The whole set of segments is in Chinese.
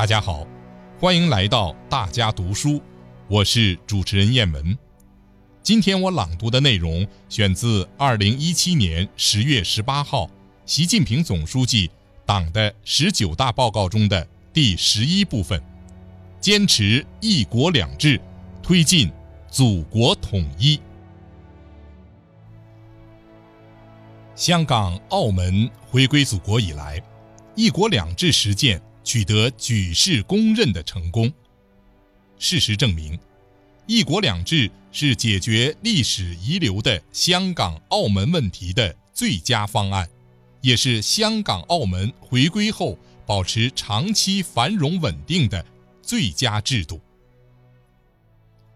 大家好，欢迎来到大家读书，我是主持人燕文。今天我朗读的内容选自二零一七年十月十八号习近平总书记党的十九大报告中的第十一部分：坚持“一国两制”，推进祖国统一。香港、澳门回归祖国以来，“一国两制”实践取得举世公认的成功。事实证明，“一国两制”是解决历史遗留的香港、澳门问题的最佳方案，也是香港、澳门回归后保持长期繁荣稳定的最佳制度。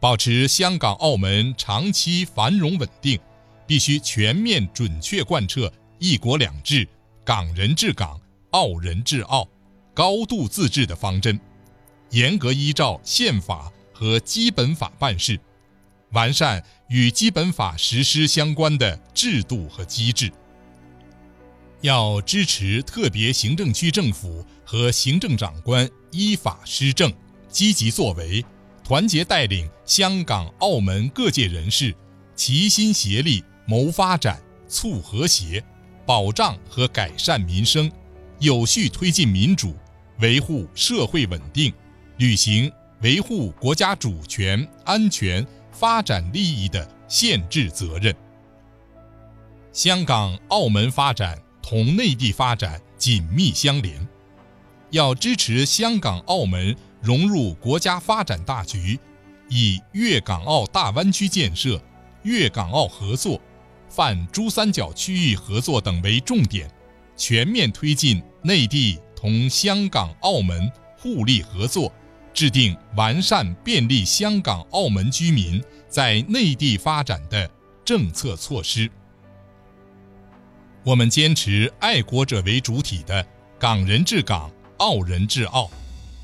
保持香港、澳门长期繁荣稳定。必须全面准确贯彻“一国两制”、“港人治港、澳人治澳”、高度自治的方针，严格依照宪法和基本法办事，完善与基本法实施相关的制度和机制。要支持特别行政区政府和行政长官依法施政、积极作为，团结带领香港、澳门各界人士齐心协力。谋发展、促和谐、保障和改善民生，有序推进民主，维护社会稳定，履行维护国家主权、安全、发展利益的宪制责任。香港、澳门发展同内地发展紧密相连，要支持香港、澳门融入国家发展大局，以粤港澳大湾区建设、粤港澳合作。泛珠三角区域合作等为重点，全面推进内地同香港、澳门互利合作，制定完善便利香港、澳门居民在内地发展的政策措施。我们坚持爱国者为主体的“港人治港、澳人治澳”，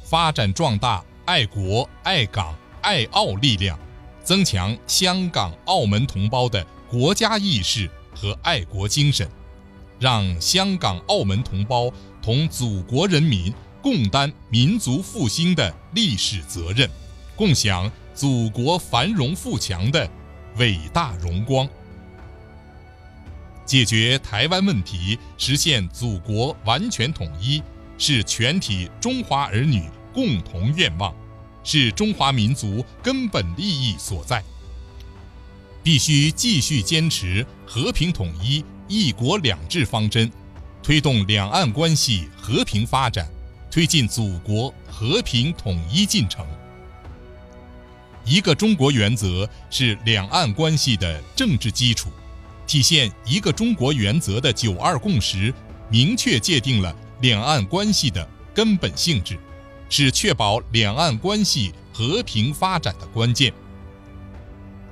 发展壮大爱国、爱港、爱澳力量，增强香港、澳门同胞的。国家意识和爱国精神，让香港、澳门同胞同祖国人民共担民族复兴的历史责任，共享祖国繁荣富强的伟大荣光。解决台湾问题，实现祖国完全统一，是全体中华儿女共同愿望，是中华民族根本利益所在。必须继续坚持和平统一、一国两制方针，推动两岸关系和平发展，推进祖国和平统一进程。一个中国原则是两岸关系的政治基础，体现一个中国原则的“九二共识”明确界定了两岸关系的根本性质，是确保两岸关系和平发展的关键。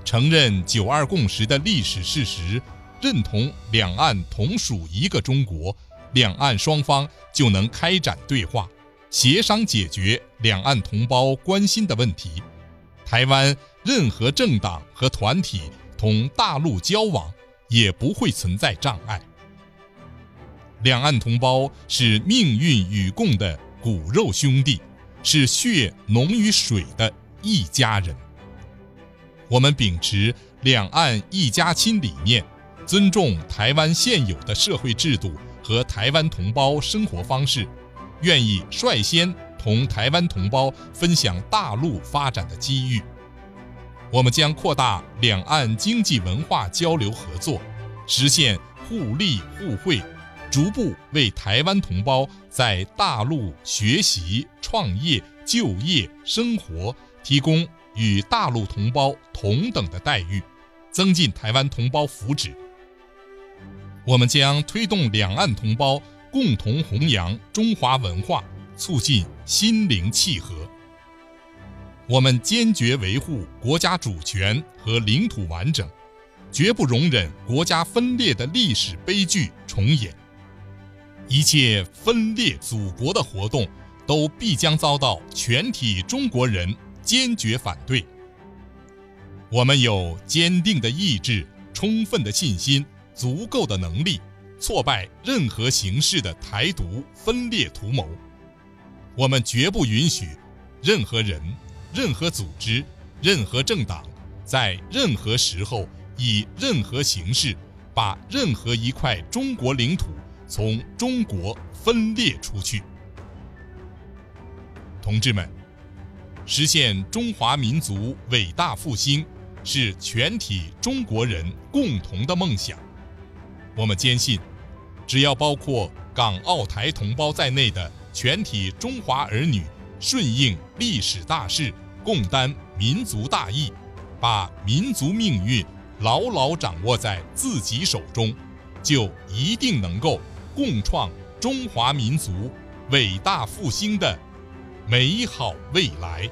承认“九二共识”的历史事实，认同两岸同属一个中国，两岸双方就能开展对话，协商解决两岸同胞关心的问题。台湾任何政党和团体同大陆交往也不会存在障碍。两岸同胞是命运与共的骨肉兄弟，是血浓于水的一家人。我们秉持“两岸一家亲”理念，尊重台湾现有的社会制度和台湾同胞生活方式，愿意率先同台湾同胞分享大陆发展的机遇。我们将扩大两岸经济文化交流合作，实现互利互惠，逐步为台湾同胞在大陆学习、创业、就业、生活提供。与大陆同胞同等的待遇，增进台湾同胞福祉。我们将推动两岸同胞共同弘扬中华文化，促进心灵契合。我们坚决维护国家主权和领土完整，绝不容忍国家分裂的历史悲剧重演。一切分裂祖国的活动，都必将遭到全体中国人。坚决反对。我们有坚定的意志、充分的信心、足够的能力，挫败任何形式的台独分裂图谋。我们绝不允许任何人、任何组织、任何政党在任何时候以任何形式把任何一块中国领土从中国分裂出去。同志们，实现中华民族伟大复兴是全体中国人共同的梦想。我们坚信，只要包括港澳台同胞在内的全体中华儿女顺应历史大势，共担民族大义，把民族命运牢牢掌握在自己手中，就一定能够共创中华民族伟大复兴的美好未来。